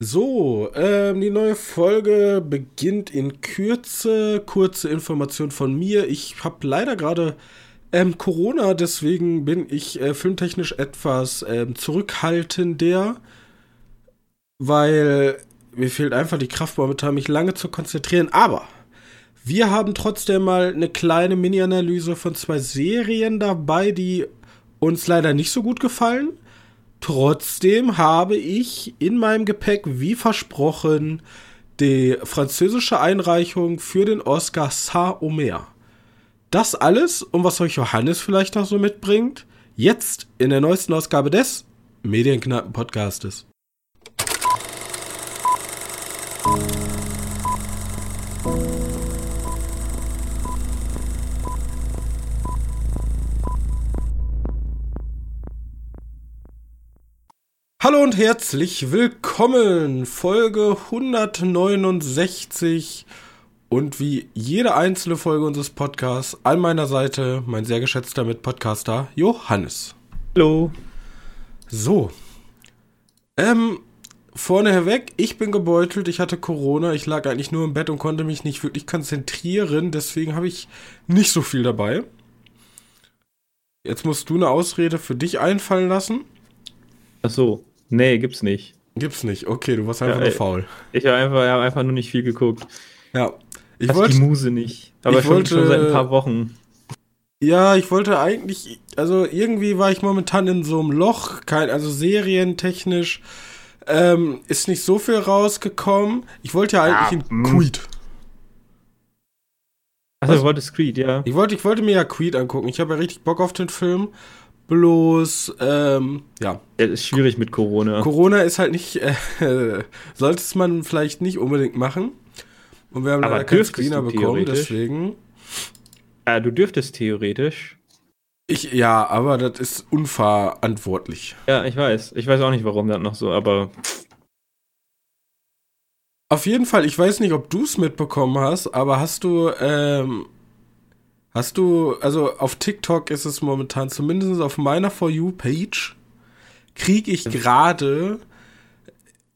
So, ähm, die neue Folge beginnt in Kürze. Kurze Information von mir. Ich habe leider gerade ähm, Corona, deswegen bin ich äh, filmtechnisch etwas ähm, zurückhaltender, weil mir fehlt einfach die Kraft momentan, mich lange zu konzentrieren. Aber wir haben trotzdem mal eine kleine Mini-Analyse von zwei Serien dabei, die uns leider nicht so gut gefallen. Trotzdem habe ich in meinem Gepäck, wie versprochen, die französische Einreichung für den Oscar Saint-Omer. Das alles und was euch Johannes vielleicht noch so mitbringt, jetzt in der neuesten Ausgabe des Medienknappen Podcastes. Hallo und herzlich willkommen, Folge 169 und wie jede einzelne Folge unseres Podcasts an meiner Seite mein sehr geschätzter Mitpodcaster Johannes. Hallo. So, ähm, vorne herweg, ich bin gebeutelt, ich hatte Corona, ich lag eigentlich nur im Bett und konnte mich nicht wirklich konzentrieren, deswegen habe ich nicht so viel dabei. Jetzt musst du eine Ausrede für dich einfallen lassen. Ach so. Nee, gibt's nicht. Gibt's nicht. Okay, du warst einfach ja, nur faul. Ich habe einfach, hab einfach nur nicht viel geguckt. Ja. Ich wollte die Muse nicht. Aber schon, wollte, schon seit ein paar Wochen. Ja, ich wollte eigentlich, also irgendwie war ich momentan in so einem Loch, kein, also serientechnisch ähm, ist nicht so viel rausgekommen. Ich wollte ja eigentlich ja, in hm. Creed. Achso, du wolltest Creed, ja. Ich wollte, ich wollte mir ja Creed angucken. Ich habe ja richtig Bock auf den Film. Bloß, ähm, ja. ja. Ist schwierig mit Corona. Corona ist halt nicht, äh, sollte es man vielleicht nicht unbedingt machen. Und wir haben Aber leider keinen Screener bekommen, deswegen. Ja, du dürftest theoretisch. Ich, ja, aber das ist unverantwortlich. Ja, ich weiß. Ich weiß auch nicht, warum das noch so, aber. Auf jeden Fall, ich weiß nicht, ob du es mitbekommen hast, aber hast du ähm, Hast du, also auf TikTok ist es momentan, zumindest auf meiner For You-Page, kriege ich gerade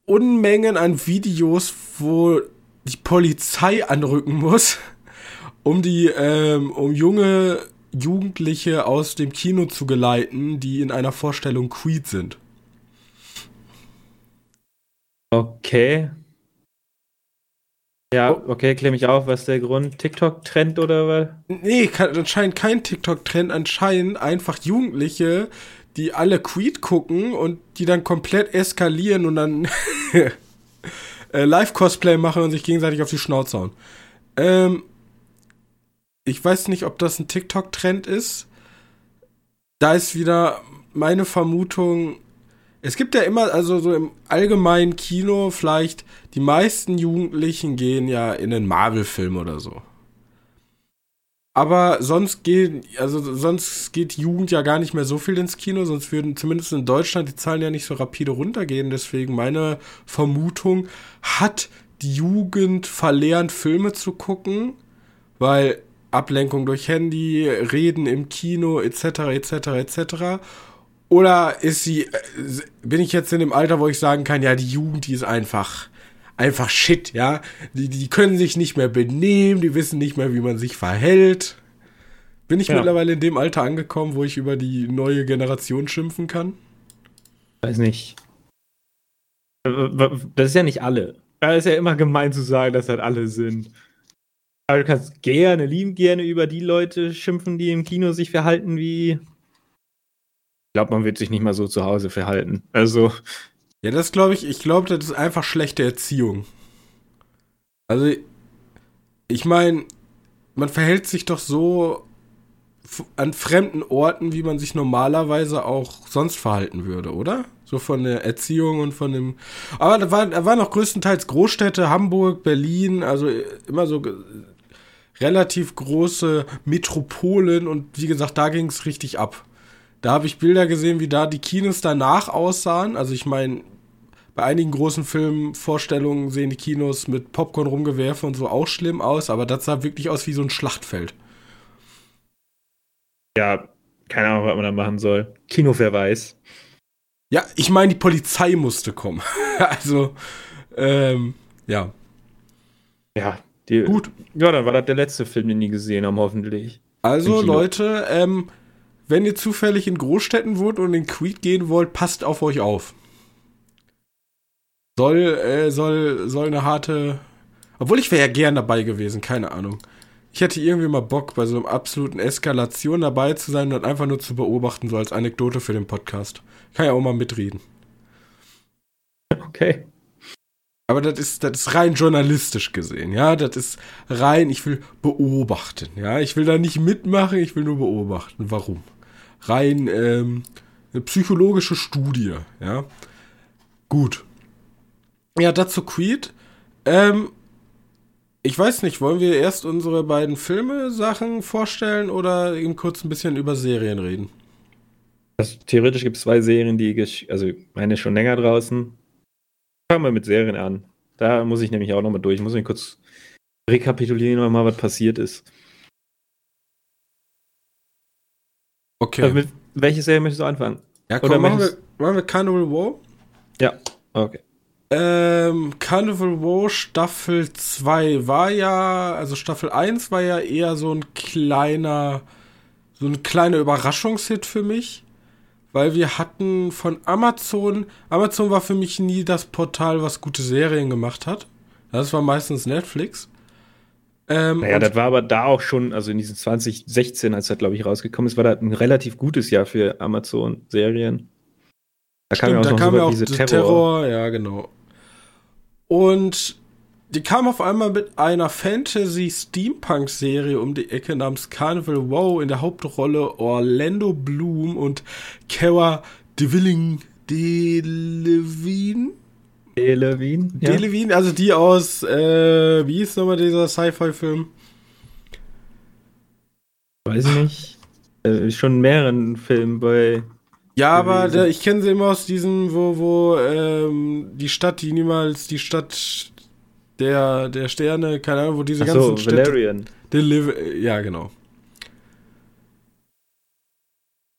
Unmengen an Videos, wo die Polizei anrücken muss, um die, ähm, um junge Jugendliche aus dem Kino zu geleiten, die in einer Vorstellung Creed sind. Okay. Ja, oh. okay, klär mich auf, was ist der Grund? TikTok-Trend oder was? Nee, kann, anscheinend kein TikTok-Trend, anscheinend einfach Jugendliche, die alle Creed gucken und die dann komplett eskalieren und dann äh, Live-Cosplay machen und sich gegenseitig auf die Schnauze hauen. Ähm, ich weiß nicht, ob das ein TikTok-Trend ist. Da ist wieder meine Vermutung, es gibt ja immer, also so im allgemeinen Kino vielleicht, die meisten Jugendlichen gehen ja in einen Marvel-Film oder so. Aber sonst geht, also sonst geht Jugend ja gar nicht mehr so viel ins Kino, sonst würden zumindest in Deutschland die Zahlen ja nicht so rapide runtergehen. Deswegen meine Vermutung, hat die Jugend verlernt, Filme zu gucken, weil Ablenkung durch Handy, Reden im Kino, etc., etc., etc. Oder ist sie, äh, bin ich jetzt in dem Alter, wo ich sagen kann, ja, die Jugend, die ist einfach, einfach shit, ja. Die, die können sich nicht mehr benehmen, die wissen nicht mehr, wie man sich verhält. Bin ich ja. mittlerweile in dem Alter angekommen, wo ich über die neue Generation schimpfen kann? Weiß nicht. Das ist ja nicht alle. Da ist ja immer gemein zu sagen, dass das alle sind. Aber du kannst gerne, lieben gerne über die Leute schimpfen, die im Kino sich verhalten wie glaube, man wird sich nicht mal so zu Hause verhalten. Also. Ja, das glaube ich, ich glaube, das ist einfach schlechte Erziehung. Also, ich meine, man verhält sich doch so an fremden Orten, wie man sich normalerweise auch sonst verhalten würde, oder? So von der Erziehung und von dem. Aber da waren, da waren auch größtenteils Großstädte, Hamburg, Berlin, also immer so relativ große Metropolen und wie gesagt, da ging es richtig ab. Da habe ich Bilder gesehen, wie da die Kinos danach aussahen. Also ich meine, bei einigen großen Filmvorstellungen sehen die Kinos mit Popcorn rumgewerfe und so auch schlimm aus, aber das sah wirklich aus wie so ein Schlachtfeld. Ja, keine Ahnung, was man da machen soll. Kinoverweis. Ja, ich meine, die Polizei musste kommen. also, Ähm, ja. Ja, die, Gut. Ja, dann war das der letzte Film, den die gesehen haben, hoffentlich. Also, Kino. Leute, ähm, wenn ihr zufällig in Großstädten wohnt und in Creed gehen wollt, passt auf euch auf. Soll, äh, soll, soll eine harte. Obwohl ich wäre ja gern dabei gewesen, keine Ahnung. Ich hätte irgendwie mal Bock, bei so einem absoluten Eskalation dabei zu sein und einfach nur zu beobachten, so als Anekdote für den Podcast. Kann ja auch mal mitreden. Okay. Aber das ist, das ist rein journalistisch gesehen, ja. Das ist rein, ich will beobachten, ja. Ich will da nicht mitmachen, ich will nur beobachten. Warum? Rein ähm, eine psychologische Studie, ja. Gut. Ja, dazu Creed. Ähm, ich weiß nicht, wollen wir erst unsere beiden Filme-Sachen vorstellen oder eben kurz ein bisschen über Serien reden? Also, theoretisch gibt es zwei Serien, die, also meine schon länger draußen. Fangen wir mit Serien an. Da muss ich nämlich auch nochmal durch. Ich muss mich kurz rekapitulieren, nochmal, was passiert ist. Okay. Also mit welche Serie möchtest du anfangen? ja, komm, oder machen wir, machen wir Carnival War? Ja, okay. Ähm, Carnival War Staffel 2 war ja, also Staffel 1 war ja eher so ein kleiner, so ein kleiner Überraschungshit für mich, weil wir hatten von Amazon, Amazon war für mich nie das Portal, was gute Serien gemacht hat. Das war meistens Netflix. Ähm, Naja, das war aber da auch schon, also in diesem 2016, als das, glaube ich, rausgekommen ist, war das ein relativ gutes Jahr für Amazon-Serien. Da kam ja auch Stimmt, noch da kam ja auch diese Terror. Terror. ja, genau. Und die kam auf einmal mit einer Fantasy-Steampunk-Serie um die Ecke namens Carnival Wow in der Hauptrolle Orlando Bloom und Cara Delevingne. Delevingne? Delevin. Ja. Delevingne, also die aus, äh, wie ist nochmal dieser Sci-Fi-Film? Weiß ich nicht. Äh, schon mehreren Filmen bei. Ja, aber der, ich kenne sie immer aus diesem, wo, wo ähm, die Stadt, die niemals die Stadt der, der Sterne, keine Ahnung, wo diese Achso, ganzen Städte. Valerian. Deliver ja, genau.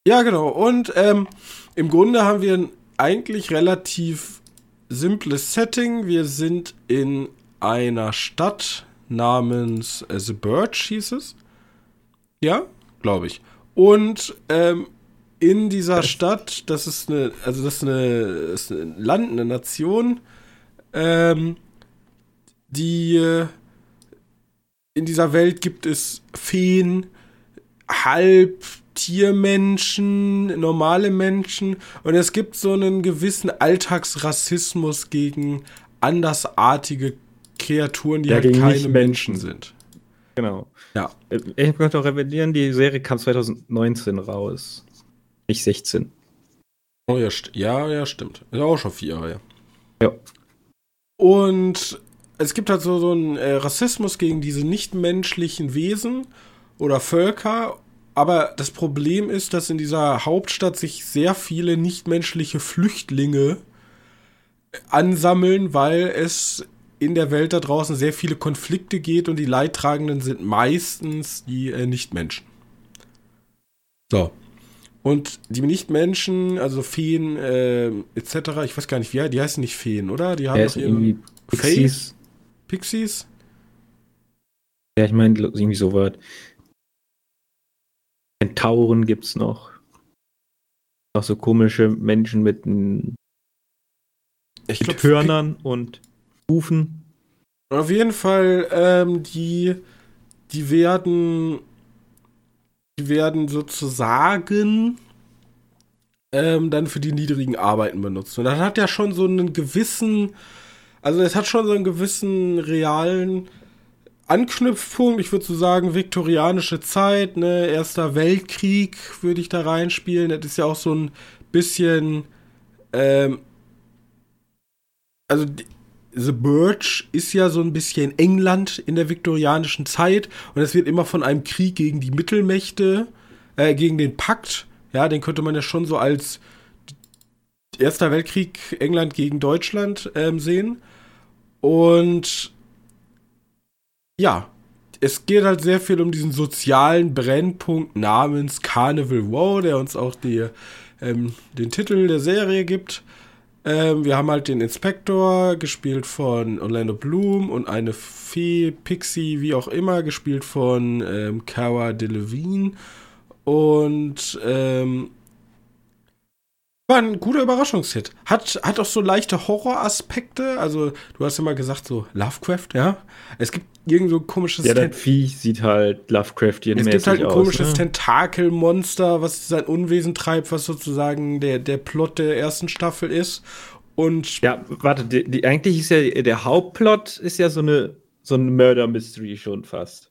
Ja, genau. Und ähm, im Grunde haben wir ein eigentlich relativ simples Setting. Wir sind in einer Stadt namens äh, The Birch hieß es. Ja, glaube ich. Und ähm, in dieser Stadt, das ist eine, also das ist eine, ist ein Land, eine Nation, ähm, die äh, in dieser Welt gibt es Feen, Halbtiermenschen, normale Menschen und es gibt so einen gewissen Alltagsrassismus gegen andersartige Kreaturen, die Ja, halt keine Nicht-Menschen. Menschen sind. Genau. Ja. Ich möchte auch revidieren, die Serie kam 2019 raus. Nicht 16. Oh ja, st ja, ja, stimmt. Ist auch schon vier Jahre her. Ja. Und es gibt halt so, so einen äh, Rassismus gegen diese nichtmenschlichen Wesen oder Völker. Aber das Problem ist, dass in dieser Hauptstadt sich sehr viele nichtmenschliche Flüchtlinge ansammeln, weil es in der Welt da draußen sehr viele Konflikte geht und die Leidtragenden sind meistens die äh, Nichtmenschen. So. Und die Nichtmenschen, also Feen äh, etc., ich weiß gar nicht, wie die heißen nicht Feen, oder? Die haben Der doch ist ihre irgendwie Pixies. Pixies. Ja, ich meine, irgendwie so was. Tauren gibt's noch. Noch so komische Menschen mit, Ich mit glaub, Hörnern und Hufen. Auf jeden Fall, ähm, die, die werden, die werden sozusagen ähm, dann für die niedrigen Arbeiten benutzt. Und das hat ja schon so einen gewissen, also es hat schon so einen gewissen realen Anknüpfpunkt. Ich würde so sagen, viktorianische Zeit, ne, Erster Weltkrieg würde ich da reinspielen. Das ist ja auch so ein bisschen, ähm, also The Birch ist ja so ein bisschen England in der viktorianischen Zeit und es wird immer von einem Krieg gegen die Mittelmächte, äh, gegen den Pakt, ja, den könnte man ja schon so als Erster Weltkrieg England gegen Deutschland ähm, sehen. Und ja, es geht halt sehr viel um diesen sozialen Brennpunkt namens Carnival Wow, der uns auch die, ähm, den Titel der Serie gibt. Ähm, wir haben halt den Inspektor, gespielt von Orlando Bloom, und eine Fee, Pixie, wie auch immer, gespielt von ähm, Cara Delevingne. Und ähm, war ein guter Überraschungshit. Hat, hat auch so leichte Horroraspekte. Also, du hast immer gesagt, so Lovecraft, ja. Es gibt irgend so ein komisches. Ja, das Viech sieht halt Lovecraftian Es gibt halt ein komisches ne? Tentakelmonster, was sein Unwesen treibt, was sozusagen der, der Plot der ersten Staffel ist. Und Ja, warte, die, die, eigentlich ist ja der Hauptplot ist ja so eine so ein Murder Mystery schon fast.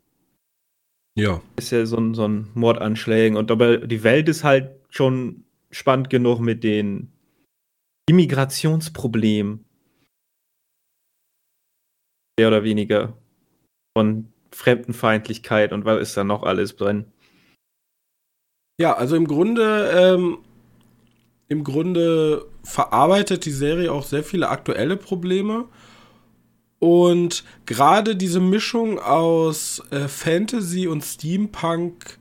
ja. Ist ja so ein, so ein Mordanschlägen und aber die Welt ist halt schon spannend genug mit den Immigrationsproblemen. Mehr oder weniger. Von Fremdenfeindlichkeit und was ist da noch alles drin? Ja, also im Grunde, ähm, im Grunde verarbeitet die Serie auch sehr viele aktuelle Probleme. Und gerade diese Mischung aus äh, Fantasy und Steampunk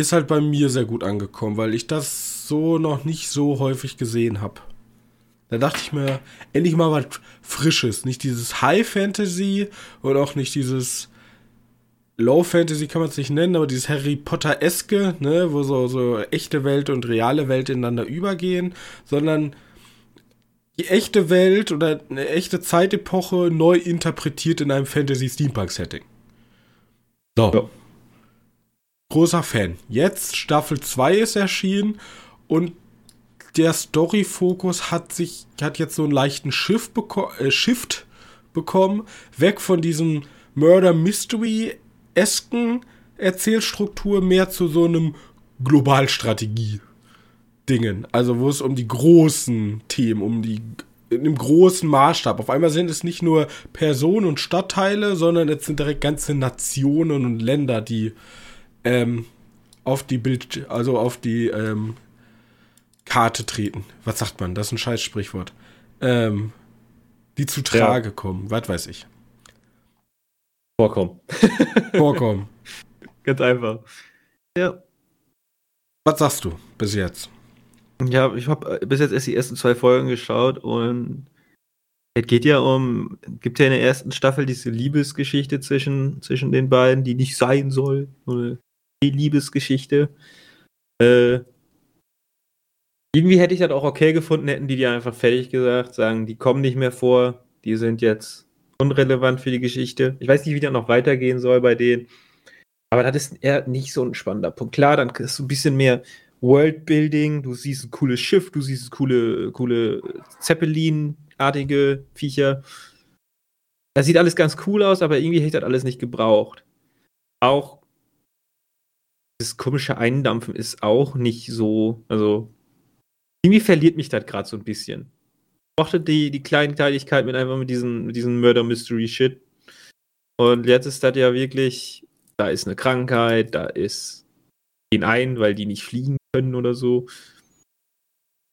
ist halt bei mir sehr gut angekommen, weil ich das so noch nicht so häufig gesehen habe. Da dachte ich mir, endlich mal was Frisches. Nicht dieses High Fantasy und auch nicht dieses Low Fantasy kann man es nicht nennen, aber dieses Harry Potter-eske, ne, wo so, so echte Welt und reale Welt ineinander übergehen, sondern die echte Welt oder eine echte Zeitepoche neu interpretiert in einem Fantasy-Steampunk-Setting. So. Ja. Großer Fan. Jetzt Staffel 2 ist erschienen und der Story-Fokus hat sich, hat jetzt so einen leichten Shift, beko äh, Shift bekommen, weg von diesem Murder Mystery-esken Erzählstruktur mehr zu so einem Globalstrategie-Dingen. Also wo es um die großen Themen, um die in einem großen Maßstab. Auf einmal sind es nicht nur Personen und Stadtteile, sondern es sind direkt ganze Nationen und Länder, die ähm, auf die Bild, also auf die ähm, Karte treten. Was sagt man? Das ist ein scheiß Sprichwort. Ähm, die zu Trage kommen, was weiß ich. Vorkommen. Vorkommen. Ganz einfach. Ja. Was sagst du bis jetzt? Ja, ich habe bis jetzt erst die ersten zwei Folgen geschaut und es geht ja um, gibt ja in der ersten Staffel diese Liebesgeschichte zwischen, zwischen den beiden, die nicht sein soll. Oder Liebesgeschichte. Äh, irgendwie hätte ich das auch okay gefunden, hätten die die einfach fertig gesagt, sagen, die kommen nicht mehr vor, die sind jetzt unrelevant für die Geschichte. Ich weiß nicht, wie das noch weitergehen soll bei denen. Aber das ist eher nicht so ein spannender Punkt. Klar, dann ist ein bisschen mehr Worldbuilding, du siehst ein cooles Schiff, du siehst coole, coole Zeppelin-artige Viecher. Das sieht alles ganz cool aus, aber irgendwie hätte ich das alles nicht gebraucht. Auch das komische Eindampfen ist auch nicht so, also irgendwie verliert mich das gerade so ein bisschen. Ich mochte die, die Kleinteiligkeit mit einfach mit diesem, mit diesem Murder Mystery Shit. Und jetzt ist das ja wirklich, da ist eine Krankheit, da ist gehen ein, weil die nicht fliegen können oder so.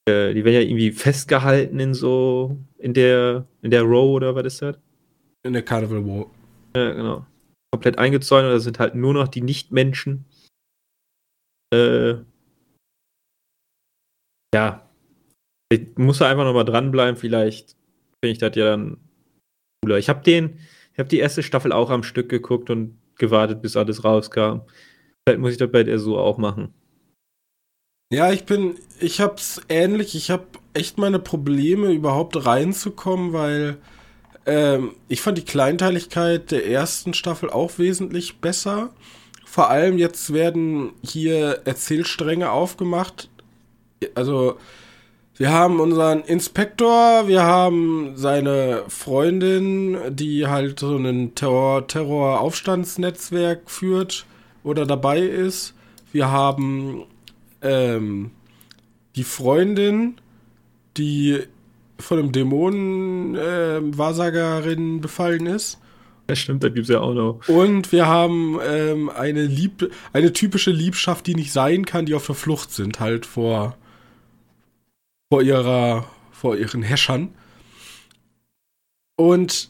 Äh, die werden ja irgendwie festgehalten in so, in der, in der Row oder was ist das? In der Carnival War. Ja, genau. Komplett eingezäunt und da sind halt nur noch die Nichtmenschen. Äh, ja. Ich muss da einfach nochmal dranbleiben, vielleicht finde ich das ja dann cooler. Ich habe den, ich habe die erste Staffel auch am Stück geguckt und gewartet, bis alles rauskam. Vielleicht muss ich das bei der so auch machen. Ja, ich bin, ich hab's ähnlich. Ich hab echt meine Probleme, überhaupt reinzukommen, weil ähm, ich fand die Kleinteiligkeit der ersten Staffel auch wesentlich besser. Vor allem jetzt werden hier Erzählstränge aufgemacht. Also, wir haben unseren Inspektor, wir haben seine Freundin, die halt so ein Terror- Terror-Aufstandsnetzwerk führt oder dabei ist. Wir haben ähm, die Freundin, die von einem Dämonen äh, Wahrsagerin befallen ist. Das stimmt, das gibt's ja auch noch. Und wir haben ähm, eine Lieb eine typische Liebschaft, die nicht sein kann, die auf der Flucht sind, halt vor vor ihrer vor ihren Häschern. Und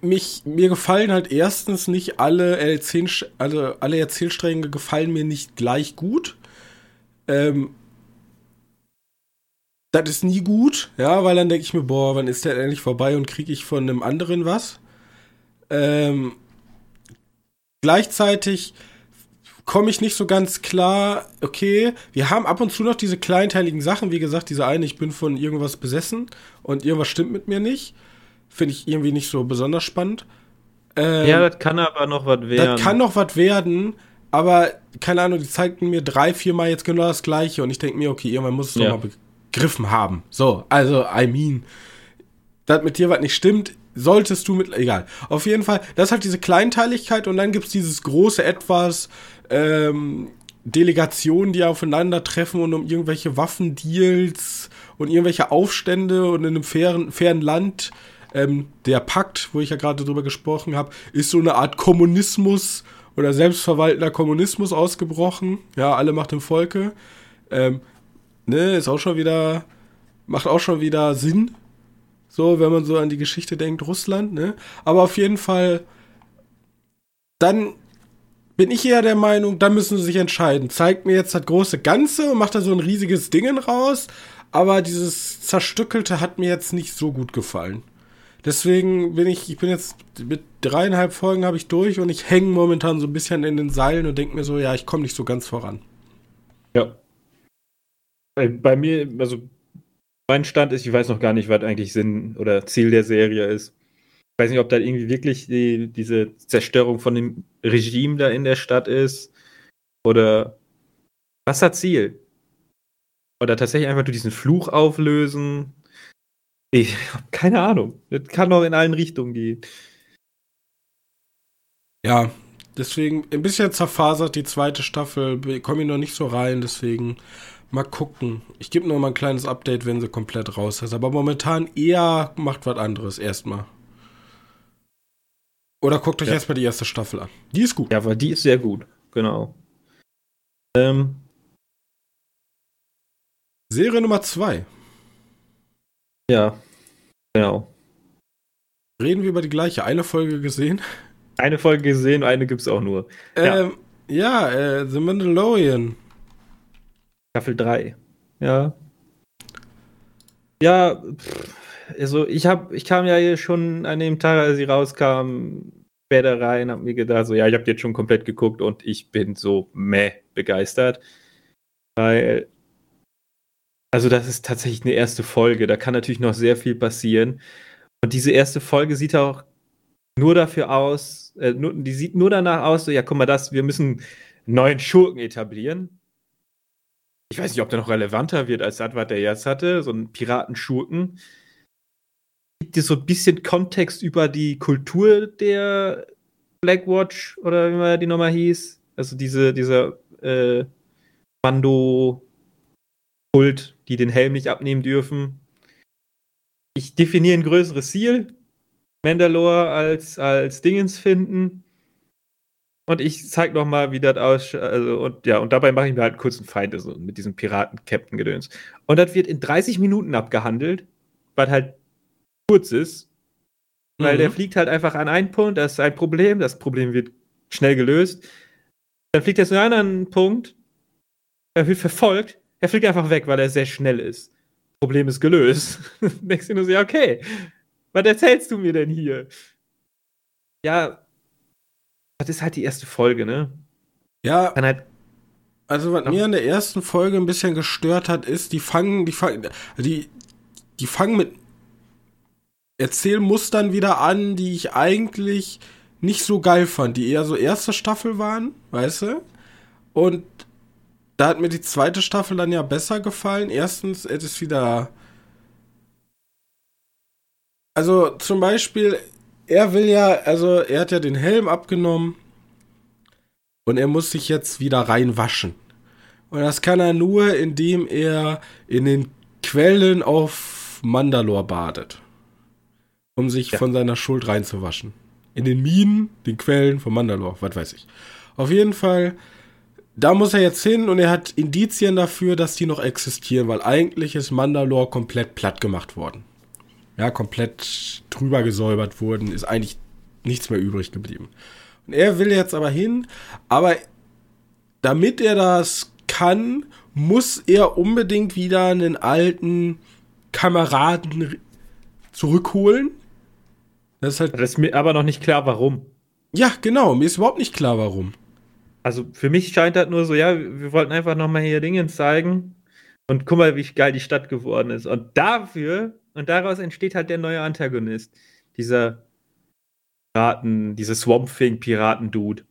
mich, mir gefallen halt erstens nicht alle, Erzähl, also alle Erzählstränge gefallen mir nicht gleich gut. Ähm, das ist nie gut, ja, weil dann denke ich mir, boah, wann ist der endlich vorbei und kriege ich von einem anderen was? Ähm, gleichzeitig komme ich nicht so ganz klar, okay, wir haben ab und zu noch diese kleinteiligen Sachen, wie gesagt, diese eine, ich bin von irgendwas besessen und irgendwas stimmt mit mir nicht. Finde ich irgendwie nicht so besonders spannend. Ähm, ja, das kann aber noch was werden. Das kann noch was werden, aber keine Ahnung, die zeigten mir drei, vier Mal jetzt genau das Gleiche und ich denke mir, okay, irgendwann muss es ja. doch mal begriffen haben. So, also, I mean, dass mit dir was nicht stimmt, solltest du mit, egal. Auf jeden Fall, das halt diese Kleinteiligkeit und dann gibt es dieses große Etwas, ähm, Delegationen, die aufeinandertreffen und um irgendwelche Waffendeals und irgendwelche Aufstände und in einem fairen, fairen Land. Ähm, der Pakt, wo ich ja gerade drüber gesprochen habe, ist so eine Art Kommunismus oder selbstverwaltender Kommunismus ausgebrochen. Ja, alle macht im Volke. Ähm, ne, ist auch schon wieder, macht auch schon wieder Sinn. So, wenn man so an die Geschichte denkt, Russland, ne? Aber auf jeden Fall, dann bin ich eher der Meinung, da müssen sie sich entscheiden. Zeigt mir jetzt das große Ganze und macht da so ein riesiges Ding raus. Aber dieses Zerstückelte hat mir jetzt nicht so gut gefallen. Deswegen bin ich, ich bin jetzt mit dreieinhalb Folgen habe ich durch und ich hänge momentan so ein bisschen in den Seilen und denke mir so, ja, ich komme nicht so ganz voran. Ja. Bei, bei mir, also mein Stand ist, ich weiß noch gar nicht, was eigentlich Sinn oder Ziel der Serie ist. Ich weiß nicht, ob da irgendwie wirklich die, diese Zerstörung von dem Regime da in der Stadt ist. Oder was hat Ziel? Oder tatsächlich einfach nur diesen Fluch auflösen. Ich habe keine Ahnung. Das kann doch in allen Richtungen gehen. Ja, deswegen ein bisschen zerfasert die zweite Staffel. Komme ich noch nicht so rein, deswegen mal gucken. Ich gebe noch mal ein kleines Update, wenn sie komplett raus ist. Aber momentan eher macht was anderes erstmal. Oder guckt euch ja. erstmal die erste Staffel an. Die ist gut. Ja, aber die ist sehr gut. Genau. Ähm. Serie Nummer 2. Ja, genau. Reden wir über die gleiche. Eine Folge gesehen? Eine Folge gesehen, eine gibt's auch nur. Ähm, ja, ja äh, The Mandalorian. Staffel 3. Ja. Ja, pff, also ich hab, ich kam ja hier schon an dem Tag, als sie rauskam, später rein, hab mir gedacht, so ja, ich habe jetzt schon komplett geguckt und ich bin so meh begeistert. Weil, also das ist tatsächlich eine erste Folge, da kann natürlich noch sehr viel passieren. Und diese erste Folge sieht auch nur dafür aus, äh, nur, die sieht nur danach aus, so ja, guck mal, das, wir müssen neuen Schurken etablieren. Ich weiß nicht, ob der noch relevanter wird als das, was der jetzt hatte, so ein Piratenschurken gibt dir so ein bisschen Kontext über die Kultur der Blackwatch oder wie man die nochmal hieß. Also diese, dieser äh, Mando-Kult, die den Helm nicht abnehmen dürfen. Ich definiere ein größeres Ziel. Mandalore als, als Dingens finden. Und ich zeig noch mal, wie das ausschaut. Also, und ja, und dabei mache ich mir halt einen kurzen Feind, also mit diesem Piraten-Captain-Gedöns. Und das wird in 30 Minuten abgehandelt, weil halt kurz ist. Weil mhm. der fliegt halt einfach an einen Punkt, das ist ein Problem, das Problem wird schnell gelöst. Dann fliegt er zu einem anderen Punkt, er wird verfolgt, er fliegt einfach weg, weil er sehr schnell ist. Problem ist gelöst. Denkst du nur so, ja, okay, was erzählst du mir denn hier? Ja, das ist halt die erste Folge, ne? Ja. Kann halt also was mir an der ersten Folge ein bisschen gestört hat, ist, die fangen, die fangen, die, die fangen mit Erzählmustern wieder an, die ich eigentlich nicht so geil fand, die eher so erste Staffel waren, weißt du? Und da hat mir die zweite Staffel dann ja besser gefallen. Erstens, es ist wieder. Also zum Beispiel, er will ja, also er hat ja den Helm abgenommen und er muss sich jetzt wieder reinwaschen. Und das kann er nur, indem er in den Quellen auf Mandalore badet um sich ja. von seiner Schuld reinzuwaschen. In den Minen, den Quellen von Mandalore, was weiß ich. Auf jeden Fall, da muss er jetzt hin und er hat Indizien dafür, dass die noch existieren, weil eigentlich ist Mandalore komplett platt gemacht worden. Ja, komplett drüber gesäubert worden, ist eigentlich nichts mehr übrig geblieben. Und er will jetzt aber hin, aber damit er das kann, muss er unbedingt wieder einen alten Kameraden zurückholen. Das ist halt. Das ist mir aber noch nicht klar, warum. Ja, genau. Mir ist überhaupt nicht klar, warum. Also für mich scheint das nur so, ja, wir wollten einfach nochmal hier Dinge zeigen. Und guck mal, wie geil die Stadt geworden ist. Und dafür, und daraus entsteht halt der neue Antagonist. Dieser Piraten, dieser Swamp Thing-Piraten-Dude.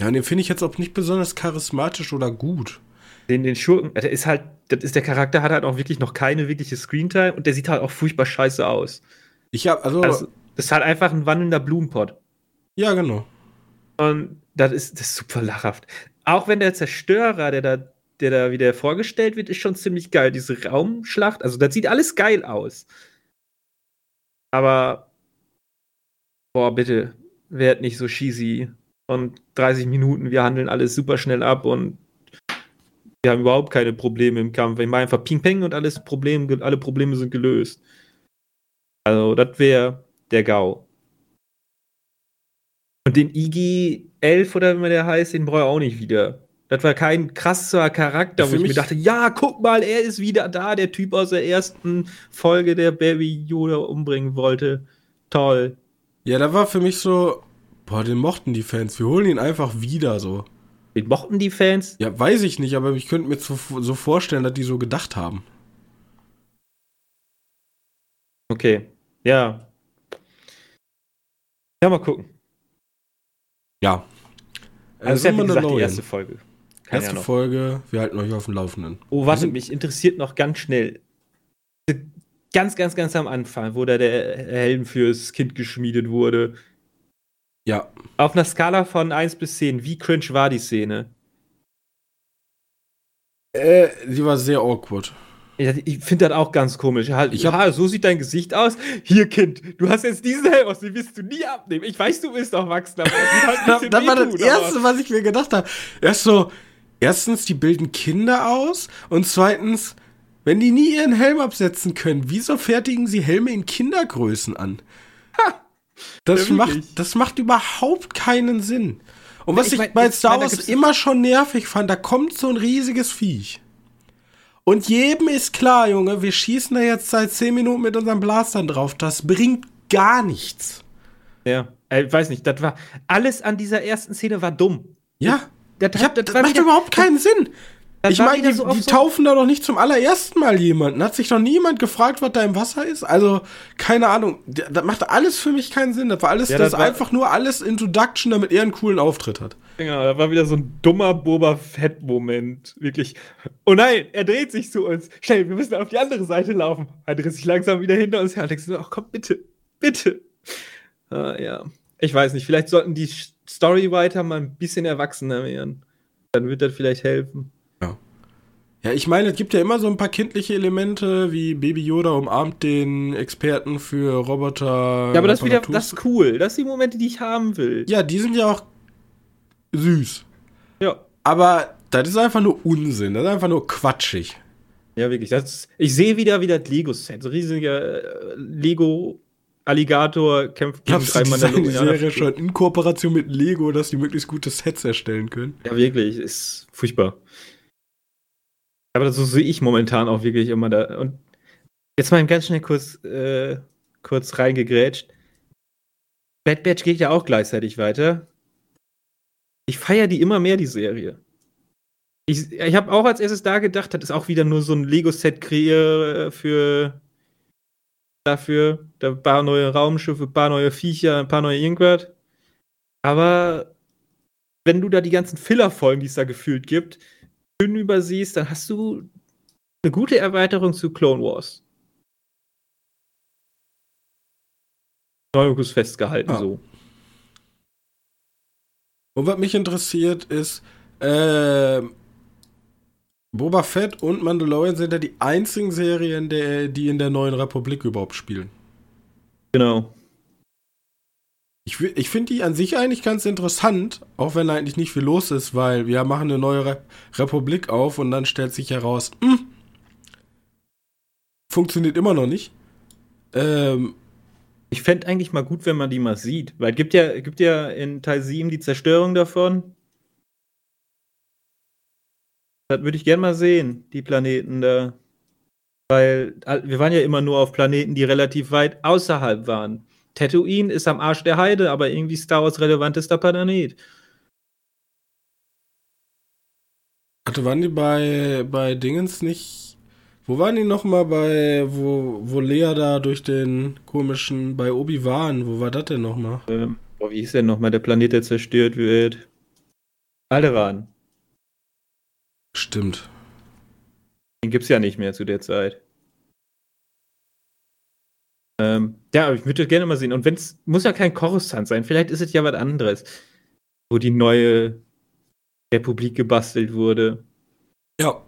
Ja, und den finde ich jetzt auch nicht besonders charismatisch oder gut. Den, den Schurken, der ist halt, das ist der Charakter, hat halt auch wirklich noch keine wirkliche Screentime und der sieht halt auch furchtbar scheiße aus. Ich hab, also. also das ist halt einfach ein wandelnder Blumenpott. Ja, genau. Und das ist, das ist super lachhaft. Auch wenn der Zerstörer, der da, der da wieder vorgestellt wird, ist schon ziemlich geil. Diese Raumschlacht, also das sieht alles geil aus. Aber, boah, bitte, werd nicht so cheesy. Und 30 Minuten, wir handeln alles super schnell ab und wir haben überhaupt keine Probleme im Kampf. Ich mache einfach Ping Peng und alles Problem, alle Probleme sind gelöst. Also, das wäre der GAU. Und den IG 11 oder wie man der heißt, den brauche ich auch nicht wieder. Das war kein krasser Charakter, ja, wo ich mir dachte, ja, guck mal, er ist wieder da, der Typ aus der ersten Folge, der Baby Yoda umbringen wollte. Toll. Ja, da war für mich so, boah, den mochten die Fans. Wir holen ihn einfach wieder so. Den mochten die Fans? Ja, weiß ich nicht, aber ich könnte mir so, so vorstellen, dass die so gedacht haben. Okay. Ja. Ja, mal gucken. Ja. Also, also ist ja, wie gesagt, die erste Folge. Keine erste Ahnung. Folge, wir halten euch auf dem Laufenden. Oh, warte, mich interessiert noch ganz schnell. Ganz, ganz, ganz am Anfang, wo da der Helm fürs Kind geschmiedet wurde. Ja. Auf einer Skala von 1 bis 10, wie cringe war die Szene? Äh, sie war sehr awkward. Ich finde das auch ganz komisch. Halt, ich ja, so sieht dein Gesicht aus. Hier, Kind, du hast jetzt diesen Helm aus, den wirst du nie abnehmen. Ich weiß, du bist doch wachsen, aber das, halt das war das Erste, was ich mir gedacht habe. Erst so, erstens, die bilden Kinder aus und zweitens, wenn die nie ihren Helm absetzen können, wieso fertigen sie Helme in Kindergrößen an? Ha, das, ja, macht, das macht überhaupt keinen Sinn. Und was ich, ich mein, bei Star Wars immer schon nervig fand, da kommt so ein riesiges Viech. Und jedem ist klar, Junge, wir schießen da jetzt seit 10 Minuten mit unseren Blastern drauf. Das bringt gar nichts. Ja, ich äh, weiß nicht, das war alles an dieser ersten Szene war dumm. Ja, das, das, hab, das, das macht wieder, überhaupt keinen Sinn. Das ich meine, die, so die taufen da doch nicht zum allerersten Mal jemanden. Hat sich doch niemand gefragt, was da im Wasser ist? Also, keine Ahnung. Das macht alles für mich keinen Sinn. Das war alles, ja, das, das war einfach nur alles Introduction, damit er einen coolen Auftritt hat. Genau, da war wieder so ein dummer Boba Fett-Moment. Wirklich. Oh nein, er dreht sich zu uns. Schnell, wir müssen auf die andere Seite laufen. Er dreht sich langsam wieder hinter uns her so, ach komm, bitte, bitte. Ah, ja. Ich weiß nicht, vielleicht sollten die Story weiter mal ein bisschen erwachsener werden. Dann wird das vielleicht helfen. Ja, ich meine, es gibt ja immer so ein paar kindliche Elemente, wie Baby Yoda umarmt den Experten für Roboter. Ja, aber das ist wieder, das ist cool. Das sind die Momente, die ich haben will. Ja, die sind ja auch süß. Ja. Aber das ist einfach nur Unsinn. Das ist einfach nur quatschig. Ja, wirklich. Das, ich sehe wieder wieder das Lego-Set. So riesiger äh, Lego Alligator kämpft gegen drei Mandalorianer. Die Serie schon in Kooperation mit Lego, dass die möglichst gute Sets erstellen können. Ja, wirklich. Ist furchtbar. Aber so sehe ich momentan auch wirklich immer da. Und jetzt mal ganz schnell kurz, äh, kurz reingegrätscht. Bad Batch geht ja auch gleichzeitig weiter. Ich feiere die immer mehr, die Serie. Ich, ich habe auch als erstes da gedacht, das ist auch wieder nur so ein Lego-Set kreiere für dafür. Da ein paar neue Raumschiffe, ein paar neue Viecher, ein paar neue irgendwas. Aber wenn du da die ganzen Filler-Folgen, die es da gefühlt gibt, schön übersiehst, dann hast du eine gute Erweiterung zu Clone Wars. Neugus festgehalten ah. so. Und was mich interessiert ist, äh, Boba Fett und Mandalorian sind ja die einzigen Serien, der, die in der neuen Republik überhaupt spielen. Genau. Ich, ich finde die an sich eigentlich ganz interessant, auch wenn eigentlich nicht viel los ist, weil wir machen eine neue Re Republik auf und dann stellt sich heraus, mh, hm, funktioniert immer noch nicht. Ähm, ich fände eigentlich mal gut, wenn man die mal sieht, weil es gibt ja, gibt ja in Teil 7 die Zerstörung davon. Das würde ich gerne mal sehen, die Planeten da. Weil wir waren ja immer nur auf Planeten, die relativ weit außerhalb waren. Tatooine ist am Arsch der Heide, aber irgendwie Star Wars relevantester Planet. Warte, waren die bei, bei Dingens nicht. Wo waren die nochmal bei, wo, wo Lea da durch den komischen, bei Obi-Wan, wo war das denn nochmal? Ähm, oh, wie hieß denn nochmal der Planet, der zerstört wird? Alderan. Stimmt. Den gibt's ja nicht mehr zu der Zeit. Ähm, ja, ich würde gerne mal sehen. Und wenn es muss ja kein Coruscant sein, vielleicht ist es ja was anderes, wo die neue Republik gebastelt wurde. Ja.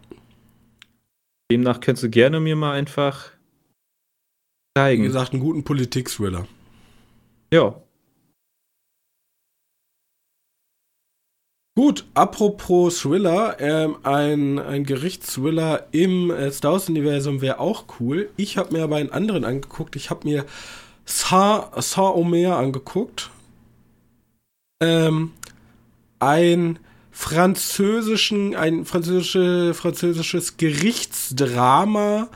Demnach könntest du gerne mir mal einfach zeigen. Wie gesagt, einen guten Politik-Thriller. Ja. Gut, apropos Thriller, ähm, ein, ein Gerichtsthriller im äh, Star Wars-Universum wäre auch cool. Ich habe mir aber einen anderen angeguckt. Ich habe mir Saint-Omer angeguckt. Ähm, ein französischen, ein französische, französisches Gerichtsdrama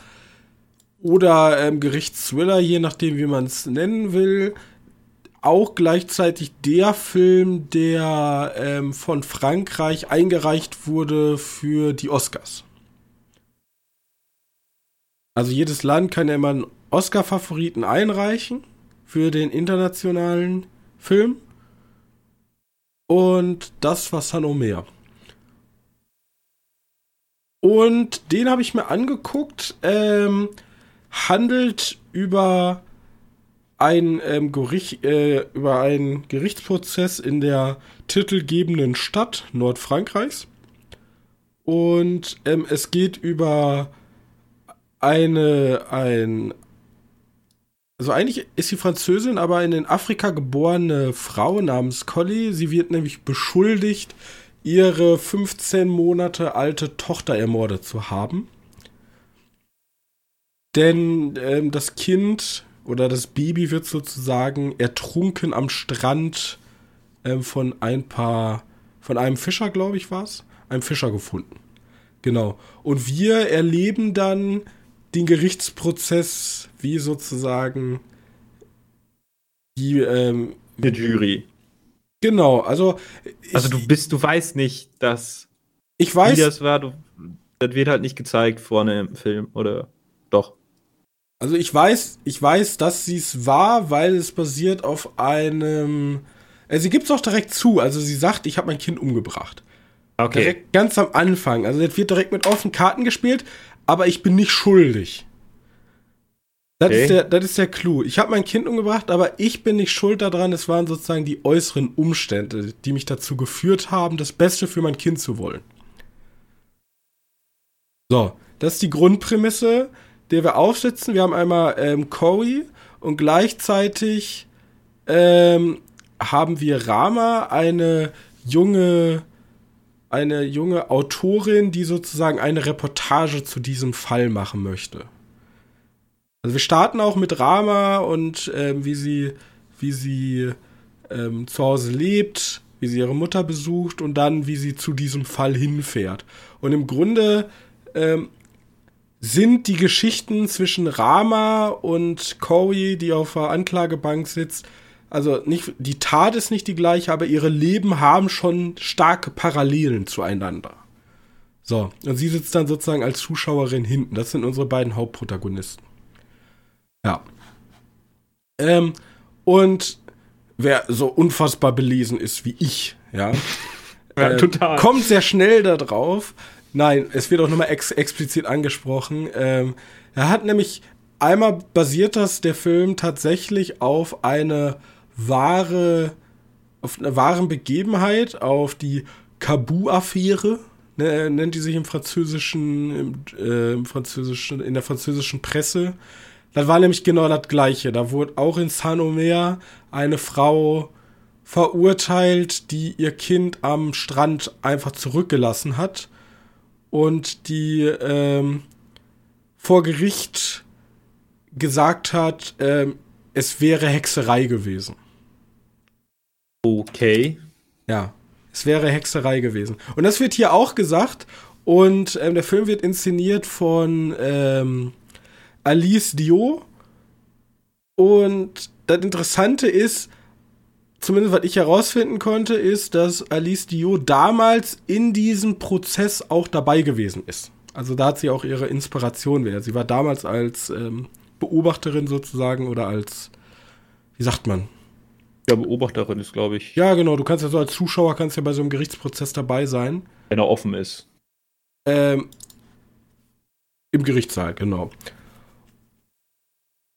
oder ähm, Gerichtsthriller, je nachdem, wie man es nennen will auch gleichzeitig der Film, der ähm, von Frankreich eingereicht wurde für die Oscars. Also jedes Land kann ja immer einen Oscar-Favoriten einreichen für den internationalen Film. Und das war San Omer. Und den habe ich mir angeguckt. Ähm, handelt über ein ähm, Gericht, äh, über einen Gerichtsprozess in der titelgebenden Stadt Nordfrankreichs. Und ähm, es geht über eine, ein, also eigentlich ist sie Französin, aber in den Afrika geborene Frau namens Collie. Sie wird nämlich beschuldigt, ihre 15 Monate alte Tochter ermordet zu haben. Denn ähm, das Kind oder das Baby wird sozusagen ertrunken am Strand äh, von ein paar, von einem Fischer, glaube ich, war es, einem Fischer gefunden. Genau. Und wir erleben dann den Gerichtsprozess wie sozusagen die ähm, die Jury. Genau, also ich, also du bist, du weißt nicht, dass ich weiß, wie das war. Du, das wird halt nicht gezeigt vorne im Film oder doch. Also ich weiß, ich weiß, dass sie es war, weil es basiert auf einem. Äh, sie gibt es auch direkt zu. Also sie sagt, ich habe mein Kind umgebracht. Okay. Direkt ganz am Anfang. Also jetzt wird direkt mit offenen Karten gespielt, aber ich bin nicht schuldig. Das, okay. ist, der, das ist der Clou. Ich habe mein Kind umgebracht, aber ich bin nicht schuld daran. Es waren sozusagen die äußeren Umstände, die mich dazu geführt haben, das Beste für mein Kind zu wollen. So, das ist die Grundprämisse der wir aufsitzen. Wir haben einmal ähm, Corey und gleichzeitig ähm, haben wir Rama, eine junge, eine junge Autorin, die sozusagen eine Reportage zu diesem Fall machen möchte. Also wir starten auch mit Rama und ähm, wie sie, wie sie ähm, zu Hause lebt, wie sie ihre Mutter besucht und dann wie sie zu diesem Fall hinfährt. Und im Grunde ähm, sind die Geschichten zwischen Rama und Corey, die auf der Anklagebank sitzt, also nicht, die Tat ist nicht die gleiche, aber ihre Leben haben schon starke Parallelen zueinander. So, und sie sitzt dann sozusagen als Zuschauerin hinten. Das sind unsere beiden Hauptprotagonisten. Ja. Ähm, und wer so unfassbar belesen ist wie ich, ja, ja äh, total. kommt sehr schnell da drauf, Nein, es wird auch nochmal ex explizit angesprochen. Ähm, er hat nämlich einmal basiert das der Film tatsächlich auf eine wahre, auf eine wahren Begebenheit, auf die Kabu-Affäre, ne, nennt die sich im französischen, im, äh, im französischen, in der französischen Presse. Das war nämlich genau das Gleiche. Da wurde auch in Saint-Omer eine Frau verurteilt, die ihr Kind am Strand einfach zurückgelassen hat und die ähm, vor Gericht gesagt hat, ähm, es wäre Hexerei gewesen. Okay. Ja, es wäre Hexerei gewesen. Und das wird hier auch gesagt. Und ähm, der Film wird inszeniert von ähm, Alice Dio. Und das Interessante ist, zumindest was ich herausfinden konnte, ist, dass Alice Dio damals in diesem Prozess auch dabei gewesen ist. Also da hat sie auch ihre Inspiration wieder. Sie war damals als ähm, Beobachterin sozusagen oder als, wie sagt man? Ja, Beobachterin ist, glaube ich. Ja, genau. Du kannst ja so als Zuschauer kannst ja bei so einem Gerichtsprozess dabei sein. Wenn er offen ist. Ähm, Im Gerichtssaal, genau.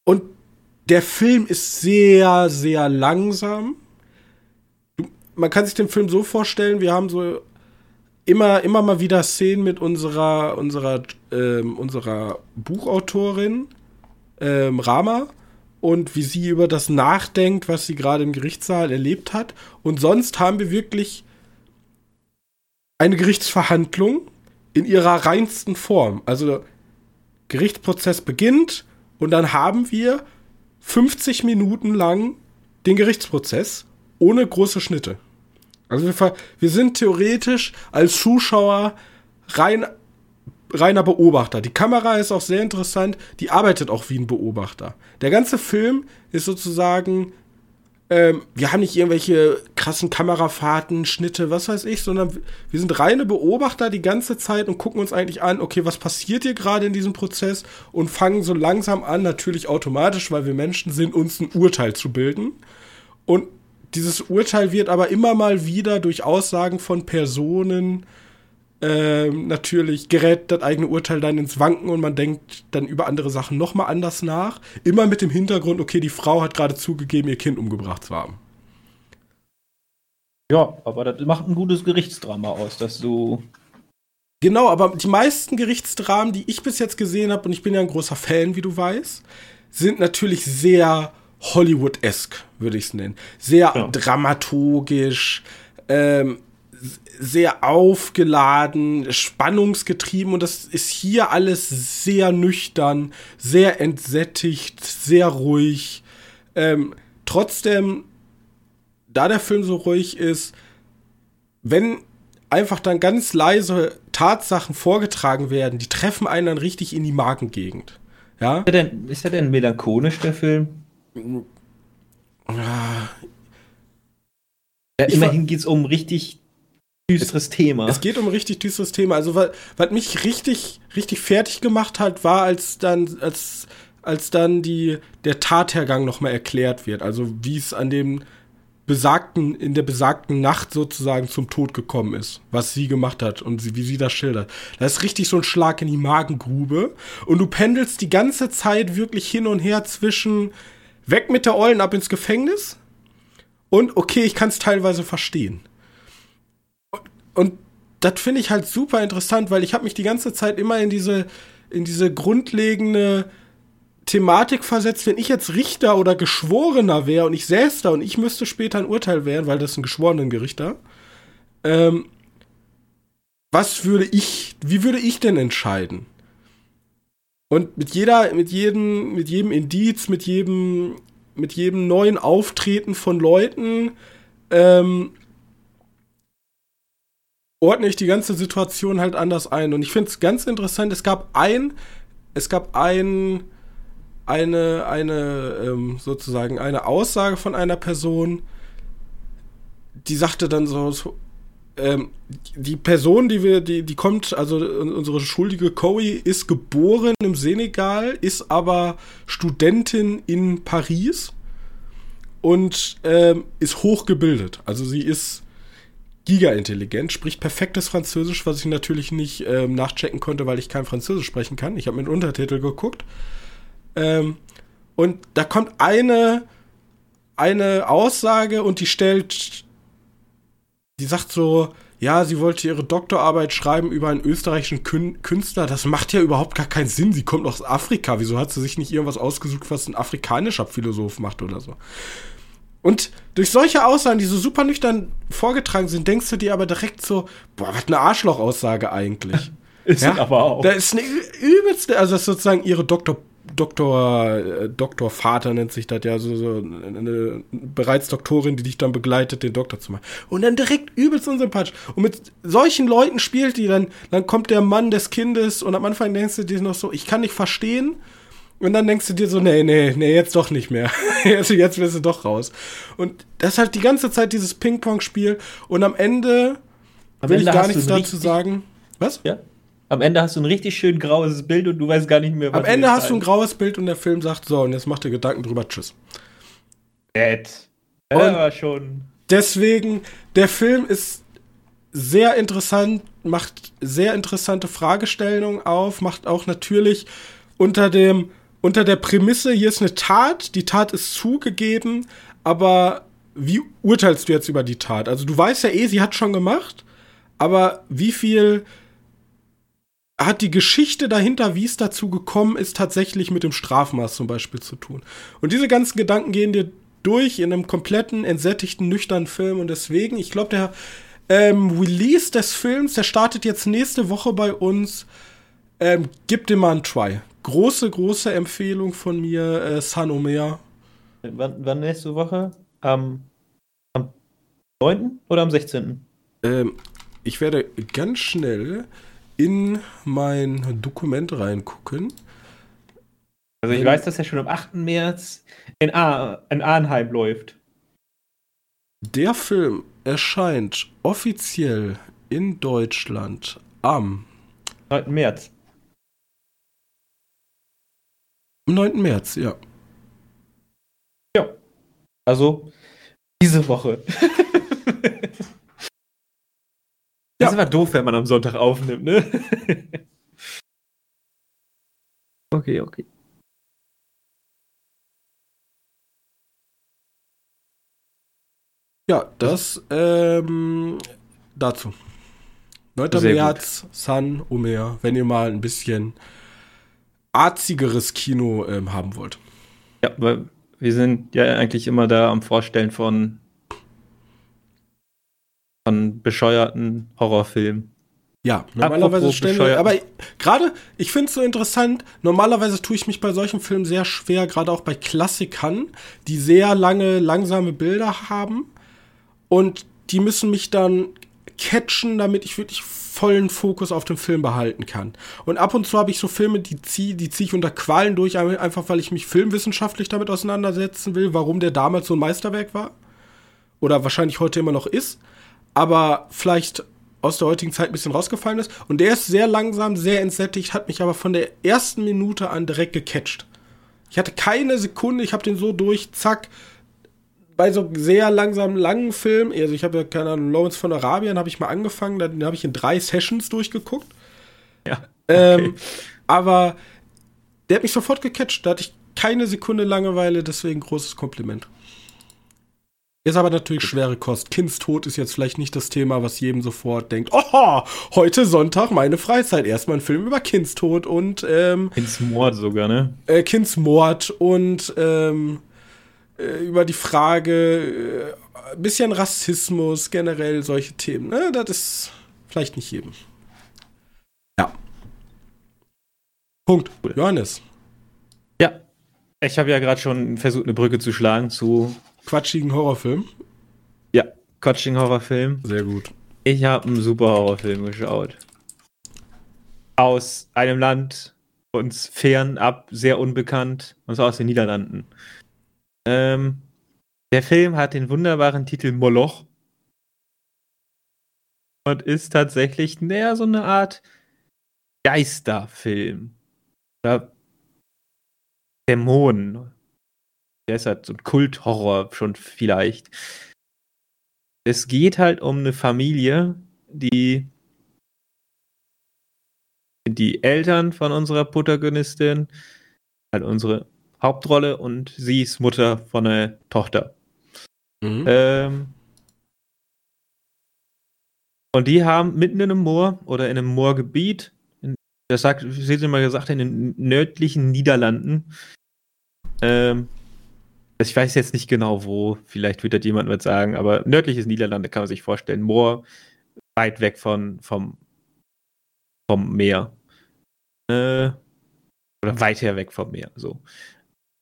Und der Film ist sehr, sehr langsam. Man kann sich den Film so vorstellen, wir haben so immer, immer mal wieder Szenen mit unserer, unserer, ähm, unserer Buchautorin, ähm, Rama, und wie sie über das nachdenkt, was sie gerade im Gerichtssaal erlebt hat. Und sonst haben wir wirklich eine Gerichtsverhandlung in ihrer reinsten Form. Also Gerichtsprozess beginnt und dann haben wir 50 Minuten lang den Gerichtsprozess ohne große Schnitte. Also wir, wir sind theoretisch als Zuschauer rein reiner Beobachter. Die Kamera ist auch sehr interessant, die arbeitet auch wie ein Beobachter. Der ganze Film ist sozusagen, ähm, wir haben nicht irgendwelche krassen Kamerafahrten, Schnitte, was weiß ich, sondern wir sind reine Beobachter die ganze Zeit und gucken uns eigentlich an, okay, was passiert hier gerade in diesem Prozess und fangen so langsam an, natürlich automatisch, weil wir Menschen sind, uns ein Urteil zu bilden. Und dieses Urteil wird aber immer mal wieder durch Aussagen von Personen ähm, natürlich gerät das eigene Urteil dann ins Wanken und man denkt dann über andere Sachen nochmal anders nach. Immer mit dem Hintergrund, okay, die Frau hat gerade zugegeben, ihr Kind umgebracht zu haben. Ja, aber das macht ein gutes Gerichtsdrama aus, dass du. Genau, aber die meisten Gerichtsdramen, die ich bis jetzt gesehen habe, und ich bin ja ein großer Fan, wie du weißt, sind natürlich sehr Hollywood-esque, würde ich es nennen. Sehr ja. dramaturgisch, ähm, sehr aufgeladen, spannungsgetrieben und das ist hier alles sehr nüchtern, sehr entsättigt, sehr ruhig. Ähm, trotzdem, da der Film so ruhig ist, wenn einfach dann ganz leise Tatsachen vorgetragen werden, die treffen einen dann richtig in die Magengegend. Ja? Ist er denn, ist er denn melancholisch, der Film? Ja, immerhin geht es um richtig düsteres Thema. Es geht um richtig düsteres Thema. Also, was, was mich richtig, richtig fertig gemacht hat, war, als dann, als, als dann die, der Tathergang nochmal erklärt wird. Also, wie es an dem besagten, in der besagten Nacht sozusagen zum Tod gekommen ist, was sie gemacht hat und sie, wie sie das schildert. Das ist richtig so ein Schlag in die Magengrube. Und du pendelst die ganze Zeit wirklich hin und her zwischen weg mit der Eulen ab ins Gefängnis und okay, ich kann es teilweise verstehen. Und das finde ich halt super interessant, weil ich habe mich die ganze Zeit immer in diese, in diese grundlegende Thematik versetzt, wenn ich jetzt Richter oder Geschworener wäre und ich säß da und ich müsste später ein Urteil wählen, weil das ein geschworenen Gerichter. Ähm, was würde ich, wie würde ich denn entscheiden? Und mit jeder, mit jedem, mit jedem Indiz, mit jedem, mit jedem neuen Auftreten von Leuten, ähm, ordne ich die ganze Situation halt anders ein. Und ich finde es ganz interessant, es gab ein, es gab ein, eine, eine, ähm, sozusagen eine Aussage von einer Person, die sagte dann so, so ähm, die Person, die wir, die, die kommt, also unsere schuldige Cowie ist geboren im Senegal, ist aber Studentin in Paris und ähm, ist hochgebildet. Also sie ist giga-intelligent, spricht perfektes Französisch, was ich natürlich nicht ähm, nachchecken konnte, weil ich kein Französisch sprechen kann. Ich habe mit Untertitel geguckt. Ähm, und da kommt eine, eine Aussage und die stellt, die sagt so, ja, sie wollte ihre Doktorarbeit schreiben über einen österreichischen Künstler. Das macht ja überhaupt gar keinen Sinn. Sie kommt aus Afrika. Wieso hat sie sich nicht irgendwas ausgesucht, was ein afrikanischer Philosoph macht oder so? Und durch solche Aussagen, die so super nüchtern vorgetragen sind, denkst du dir aber direkt so, boah, was eine Arschlochaussage eigentlich. ist ja? aber auch. Da ist eine übelste, also das ist sozusagen ihre Doktor, Doktor, äh, Doktorvater nennt sich das ja, so, so eine, bereits Doktorin, die dich dann begleitet, den Doktor zu machen. Und dann direkt übelst unsympathisch. Und mit solchen Leuten spielt die, dann, dann kommt der Mann des Kindes und am Anfang denkst du dir noch so, ich kann nicht verstehen. Und dann denkst du dir so, nee, nee, nee, jetzt doch nicht mehr. jetzt, jetzt wirst du doch raus. Und das ist halt die ganze Zeit dieses Ping-Pong-Spiel. Und am Ende Am will Ende ich gar nichts dazu sagen. Was? Ja. Am Ende hast du ein richtig schön graues Bild und du weißt gar nicht mehr, Am Ende hast du ein graues Bild und der Film sagt, so, und jetzt mach dir Gedanken drüber, tschüss. Nett. Ja, aber schon. Deswegen, der Film ist sehr interessant, macht sehr interessante Fragestellungen auf, macht auch natürlich unter dem, unter der Prämisse, hier ist eine Tat, die Tat ist zugegeben, aber wie urteilst du jetzt über die Tat? Also du weißt ja eh, sie hat schon gemacht, aber wie viel hat die Geschichte dahinter, wie es dazu gekommen ist, tatsächlich mit dem Strafmaß zum Beispiel zu tun. Und diese ganzen Gedanken gehen dir durch in einem kompletten, entsättigten, nüchternen Film. Und deswegen, ich glaube, der ähm, Release des Films, der startet jetzt nächste Woche bei uns. Ähm, gib dem mal einen Try. Große, große Empfehlung von mir, äh, San Omer. Wann, wann nächste Woche? Am, am 9. oder am 16.? Ähm, ich werde ganz schnell in mein Dokument reingucken. Also ich weiß, dass er schon am 8. März in, A in Arnheim läuft. Der Film erscheint offiziell in Deutschland am 9. März. 9. März, ja. Ja. Also diese Woche. Das Ja. ist aber doof, wenn man am Sonntag aufnimmt, ne? okay, okay. Ja, das ähm, dazu. 9. Sehr März, San Omer, wenn ihr mal ein bisschen arzigeres Kino ähm, haben wollt. Ja, weil wir sind ja eigentlich immer da am Vorstellen von, von bescheuerten Horrorfilmen. Ja, normalerweise stellen wir, aber gerade, ich finde es so interessant, normalerweise tue ich mich bei solchen Filmen sehr schwer, gerade auch bei Klassikern, die sehr lange, langsame Bilder haben und die müssen mich dann catchen, damit ich wirklich vollen Fokus auf den Film behalten kann. Und ab und zu habe ich so Filme, die ziehe die zieh ich unter Qualen durch, einfach weil ich mich filmwissenschaftlich damit auseinandersetzen will, warum der damals so ein Meisterwerk war. Oder wahrscheinlich heute immer noch ist. Aber vielleicht aus der heutigen Zeit ein bisschen rausgefallen ist. Und der ist sehr langsam, sehr entsättigt, hat mich aber von der ersten Minute an direkt gecatcht. Ich hatte keine Sekunde, ich habe den so durch, zack. Bei so sehr langsam langen Filmen, also ich habe ja keine Ahnung, Lawrence von Arabien habe ich mal angefangen, den habe ich in drei Sessions durchgeguckt. Ja. Ähm, aber der hat mich sofort gecatcht, da hatte ich keine Sekunde Langeweile, deswegen großes Kompliment. Ist aber natürlich schwere Kost. Kindstod ist jetzt vielleicht nicht das Thema, was jedem sofort denkt, oh, heute Sonntag meine Freizeit. Erstmal ein Film über Kindstod und ähm, Ins Mord sogar, ne? äh, Kindsmord und ähm, äh, über die Frage, äh, ein bisschen Rassismus, generell solche Themen. Ne? Das ist vielleicht nicht jedem. Ja. Punkt. Johannes. Ja. Ich habe ja gerade schon versucht, eine Brücke zu schlagen zu Quatschigen Horrorfilm. ja, Coaching-Horrorfilm. Sehr gut. Ich habe einen super Horrorfilm geschaut. Aus einem Land uns fernab, sehr unbekannt, und zwar aus den Niederlanden. Ähm, der Film hat den wunderbaren Titel Moloch und ist tatsächlich näher so eine Art Geisterfilm. Oder Dämonen. Der ist halt so ein Kulthorror schon vielleicht. Es geht halt um eine Familie, die die Eltern von unserer Protagonistin, halt unsere Hauptrolle und sie ist Mutter von einer Tochter. Mhm. Ähm, und die haben mitten in einem Moor oder in einem Moorgebiet, in, das sagt, sie sind mal gesagt, in den nördlichen Niederlanden. Ähm, ich weiß jetzt nicht genau wo, vielleicht wird das jemand was sagen, aber nördliches Niederlande kann man sich vorstellen. Moor, weit weg von, vom, vom Meer. Äh, Oder weiter weg vom Meer. So.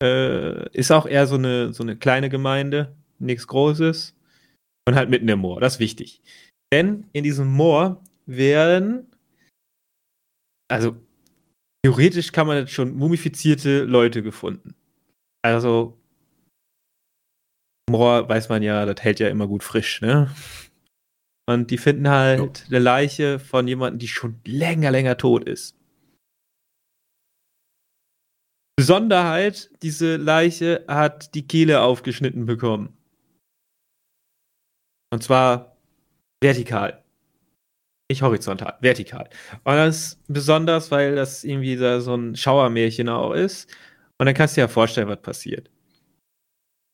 Äh, ist auch eher so eine, so eine kleine Gemeinde, nichts Großes. Und halt mitten im Moor. Das ist wichtig. Denn in diesem Moor werden, also theoretisch kann man jetzt schon mumifizierte Leute gefunden. Also Moor weiß man ja, das hält ja immer gut frisch, ne? Und die finden halt ja. eine Leiche von jemandem, die schon länger, länger tot ist. Besonderheit, diese Leiche hat die Kehle aufgeschnitten bekommen. Und zwar vertikal. Nicht horizontal, vertikal. Und das ist besonders, weil das irgendwie da so ein Schauermärchen auch ist. Und dann kannst du dir ja vorstellen, was passiert.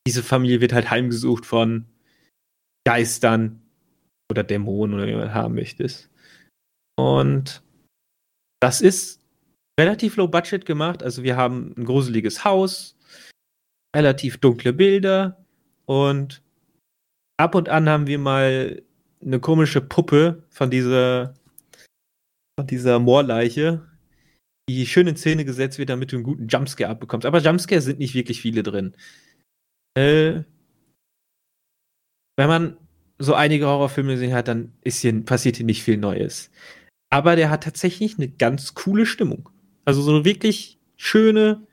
Diese Familie wird halt heimgesucht von Geistern oder Dämonen oder wie man haben möchtest. Und das ist relativ low budget gemacht. Also wir haben ein gruseliges Haus, relativ dunkle Bilder und ab und an haben wir mal eine komische Puppe von dieser von dieser Moorleiche, die schön in Szene gesetzt wird, damit du einen guten Jumpscare abbekommst. Aber Jumpscare sind nicht wirklich viele drin. Äh, wenn man so einige Horrorfilme gesehen hat, dann hier, passiert hier nicht viel Neues. Aber der hat tatsächlich eine ganz coole Stimmung. Also so eine wirklich schöne,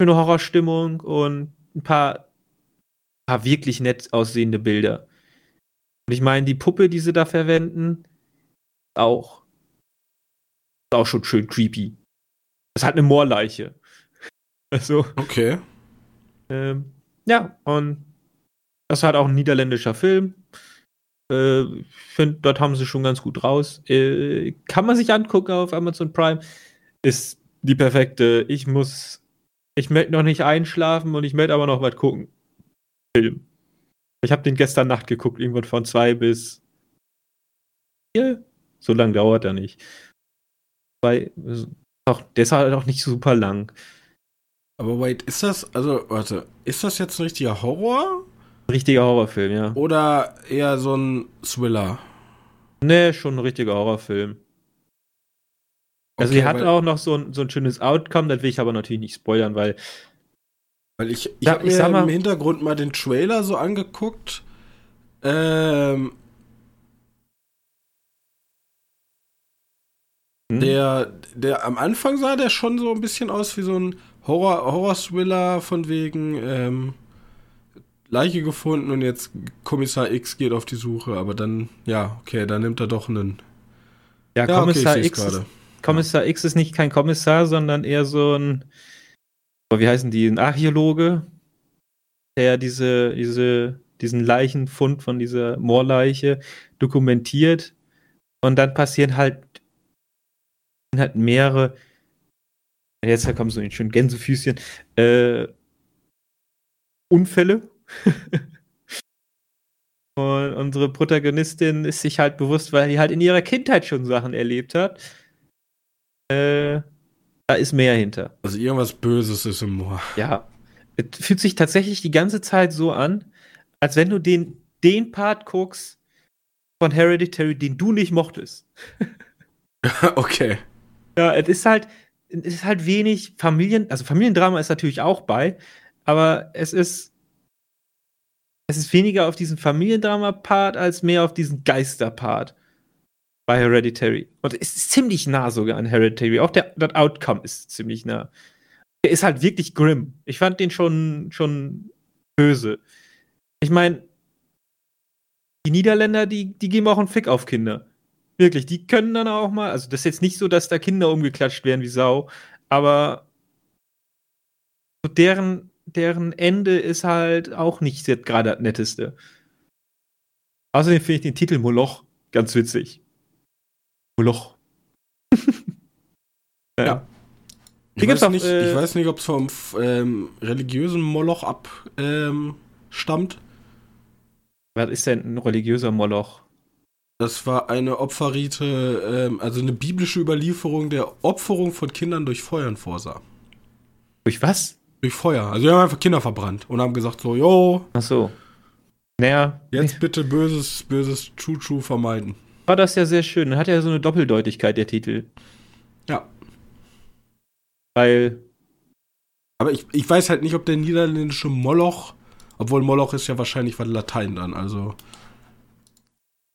schöne Horrorstimmung und ein paar, paar wirklich nett aussehende Bilder. Und ich meine, die Puppe, die sie da verwenden, auch. Ist auch schon schön creepy. Das hat eine Moorleiche. Also. Okay. Ähm, ja, und das hat auch ein niederländischer Film. Äh, ich finde, dort haben sie schon ganz gut raus. Äh, kann man sich angucken auf Amazon Prime. Ist die perfekte. Ich muss. Ich möchte noch nicht einschlafen und ich möchte aber noch was gucken. Film. Ich habe den gestern Nacht geguckt, irgendwann von zwei bis vier. So lange dauert er nicht. Weil, auch, der ist halt auch nicht super lang. Aber wait, ist das, also, warte, ist das jetzt ein richtiger Horror? Richtiger Horrorfilm, ja. Oder eher so ein Thriller? Nee, schon ein richtiger Horrorfilm. Also, okay, die hat auch noch so ein, so ein schönes Outcome, das will ich aber natürlich nicht spoilern, weil weil ich, ich habe mir mal, im Hintergrund mal den Trailer so angeguckt. Ähm, hm? Der, der am Anfang sah der schon so ein bisschen aus wie so ein Horror, Horror-Thriller von wegen ähm, Leiche gefunden und jetzt Kommissar X geht auf die Suche, aber dann, ja, okay, dann nimmt er doch einen. Ja, ja Kommissar okay, X. Ist, Kommissar ja. X ist nicht kein Kommissar, sondern eher so ein wie heißen die, ein Archäologe, der diese, diese, diesen Leichenfund von dieser Moorleiche dokumentiert. Und dann passieren halt, halt mehrere, jetzt kommen so ein schön Gänsefüßchen, äh, Unfälle. Und unsere Protagonistin ist sich halt bewusst, weil die halt in ihrer Kindheit schon Sachen erlebt hat. Äh, da ist mehr hinter. Also irgendwas Böses ist im Moor. Ja. Es fühlt sich tatsächlich die ganze Zeit so an, als wenn du den, den Part guckst von Hereditary, den du nicht mochtest. okay. Ja, es ist halt, ist halt wenig Familien, also Familiendrama ist natürlich auch bei, aber es ist, es ist weniger auf diesen Familiendrama-Part als mehr auf diesen Geister-Part bei Hereditary. Und es ist ziemlich nah sogar an Hereditary. Auch der, das Outcome ist ziemlich nah. Der ist halt wirklich grimm. Ich fand den schon, schon böse. Ich meine, die Niederländer, die, die geben auch einen Fick auf Kinder. Wirklich, die können dann auch mal, also das ist jetzt nicht so, dass da Kinder umgeklatscht werden wie Sau, aber deren, deren Ende ist halt auch nicht gerade das Netteste. Außerdem finde ich den Titel Moloch ganz witzig. Loch. ja. ja. Ich, weiß auch, nicht, äh, ich weiß nicht, ob es vom ähm, religiösen Moloch abstammt. Ähm, Was ist denn ein religiöser Moloch? Das war eine Opferrite, ähm, also eine biblische Überlieferung der Opferung von Kindern durch Feuern vorsah. Durch was? Durch Feuer. Also die haben einfach Kinder verbrannt und haben gesagt so, jo. Ach so. Naja. Jetzt bitte böses, böses Chuchu vermeiden war das ja sehr schön. Hat ja so eine Doppeldeutigkeit, der Titel. Ja. Weil. Aber ich, ich weiß halt nicht, ob der niederländische Moloch, obwohl Moloch ist ja wahrscheinlich was Latein dann, also.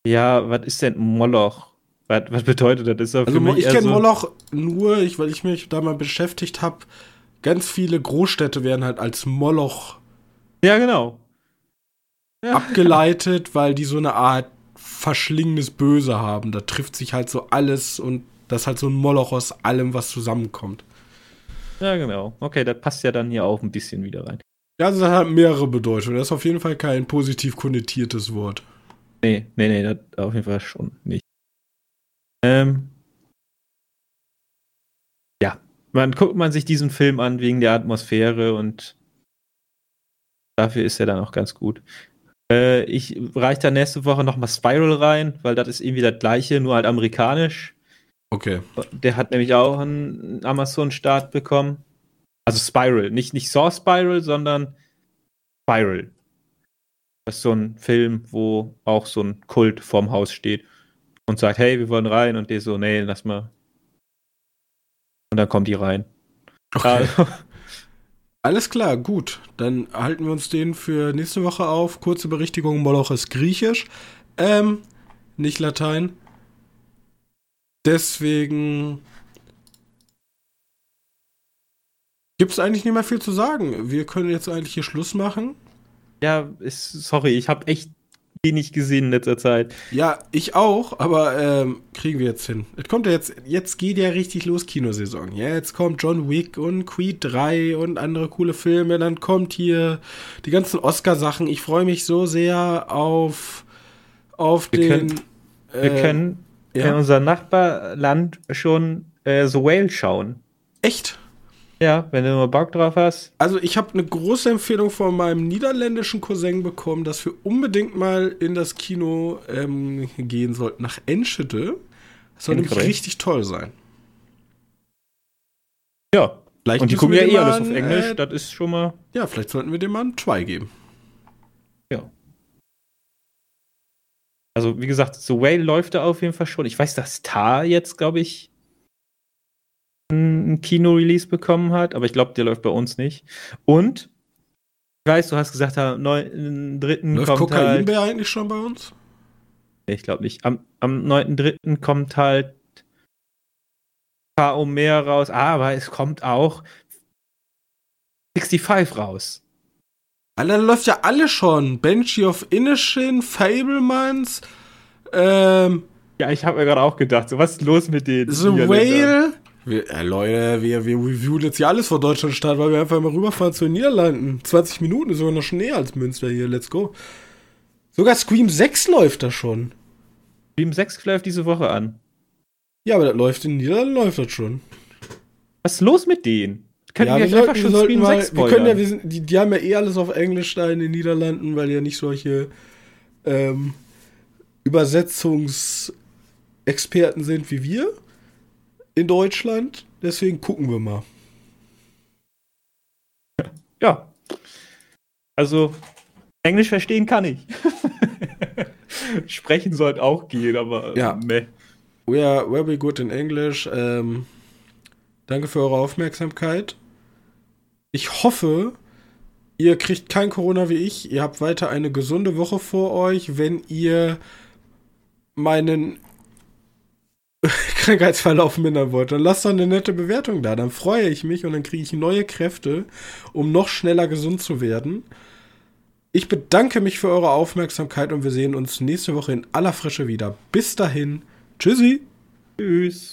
Ja, was ist denn Moloch? Was, was bedeutet das? Ist also ich kenne so Moloch nur, ich, weil ich mich da mal beschäftigt habe. Ganz viele Großstädte werden halt als Moloch. Ja, genau. Ja. Abgeleitet, weil die so eine Art verschlingendes Böse haben. Da trifft sich halt so alles und das ist halt so ein Moloch aus allem, was zusammenkommt. Ja, genau. Okay, das passt ja dann hier auch ein bisschen wieder rein. Ja, das hat mehrere Bedeutungen. Das ist auf jeden Fall kein positiv konnotiertes Wort. Nee, nee, nee, das auf jeden Fall schon nicht. Ähm, ja, man guckt man sich diesen Film an wegen der Atmosphäre und dafür ist er dann auch ganz gut. Äh, ich reiche da nächste Woche nochmal Spiral rein, weil das ist irgendwie das gleiche, nur halt amerikanisch. Okay. Der hat nämlich auch einen Amazon-Start bekommen. Also Spiral, nicht, nicht Saw Spiral, sondern Spiral. Das ist so ein Film, wo auch so ein Kult vorm Haus steht und sagt, hey, wir wollen rein. Und die so, nee, lass mal. Und dann kommt die rein. Okay. Also. Alles klar, gut. Dann halten wir uns den für nächste Woche auf. Kurze Berichtigung, Moloch ist griechisch. Ähm, nicht Latein. Deswegen gibt es eigentlich nicht mehr viel zu sagen. Wir können jetzt eigentlich hier Schluss machen. Ja, ist, sorry, ich habe echt wenig gesehen in letzter Zeit. Ja, ich auch, aber ähm, kriegen wir jetzt hin. Es kommt ja jetzt, jetzt geht ja richtig los Kinosaison. Ja, jetzt kommt John Wick und Creed 3 und andere coole Filme. Dann kommt hier die ganzen Oscar-Sachen. Ich freue mich so sehr auf, auf wir den. Können, äh, wir können ja. in unser Nachbarland schon äh, The Whale schauen. Echt? Ja, wenn du nur Bock drauf hast. Also ich habe eine große Empfehlung von meinem niederländischen Cousin bekommen, dass wir unbedingt mal in das Kino ähm, gehen sollten, nach Enschede. Das soll nämlich richtig toll sein. Ja. Vielleicht Und die gucken ja eh alles auf Englisch, äh, das ist schon mal. Ja, vielleicht sollten wir dem mal einen Try geben. Ja. Also, wie gesagt, The Whale läuft da auf jeden Fall schon. Ich weiß, dass Tar jetzt, glaube ich, ein Kino-Release bekommen hat, aber ich glaube, der läuft bei uns nicht. Und ich weiß, du hast gesagt, am 9.3. Läuft kommt Kokain halt, eigentlich schon bei uns? Nee, ich glaube nicht. Am, am 9.3. kommt halt K.O. mehr raus, aber es kommt auch 65 raus. Alter, da läuft ja alle schon. Banshee of Inishin, Fablemans, ähm. Ja, ich habe mir gerade auch gedacht, so was ist los mit denen? The Whale, wir, äh, Leute, wir, wir reviewen jetzt hier alles vor Deutschland statt, weil wir einfach mal rüberfahren zu den Niederlanden. 20 Minuten ist sogar noch schon näher als Münster hier. Let's go. Sogar Scream 6 läuft da schon. Scream 6 läuft diese Woche an. Ja, aber das läuft in den Niederlanden läuft das schon. Was ist los mit denen? Können ja, wir, wir einfach schon Scream mal, 6 spoilern? wir können ja, wir sind, die, die haben ja eh alles auf Englisch da in den Niederlanden, weil ja nicht solche ähm, Übersetzungsexperten sind wie wir in Deutschland. Deswegen gucken wir mal. Ja. Also, Englisch verstehen kann ich. Sprechen sollte auch gehen, aber ja. meh. We are very good in English. Ähm, danke für eure Aufmerksamkeit. Ich hoffe, ihr kriegt kein Corona wie ich. Ihr habt weiter eine gesunde Woche vor euch. Wenn ihr meinen Krankheitsverlauf mindern wollt, dann lasst doch eine nette Bewertung da. Dann freue ich mich und dann kriege ich neue Kräfte, um noch schneller gesund zu werden. Ich bedanke mich für eure Aufmerksamkeit und wir sehen uns nächste Woche in aller Frische wieder. Bis dahin. Tschüssi. Tschüss.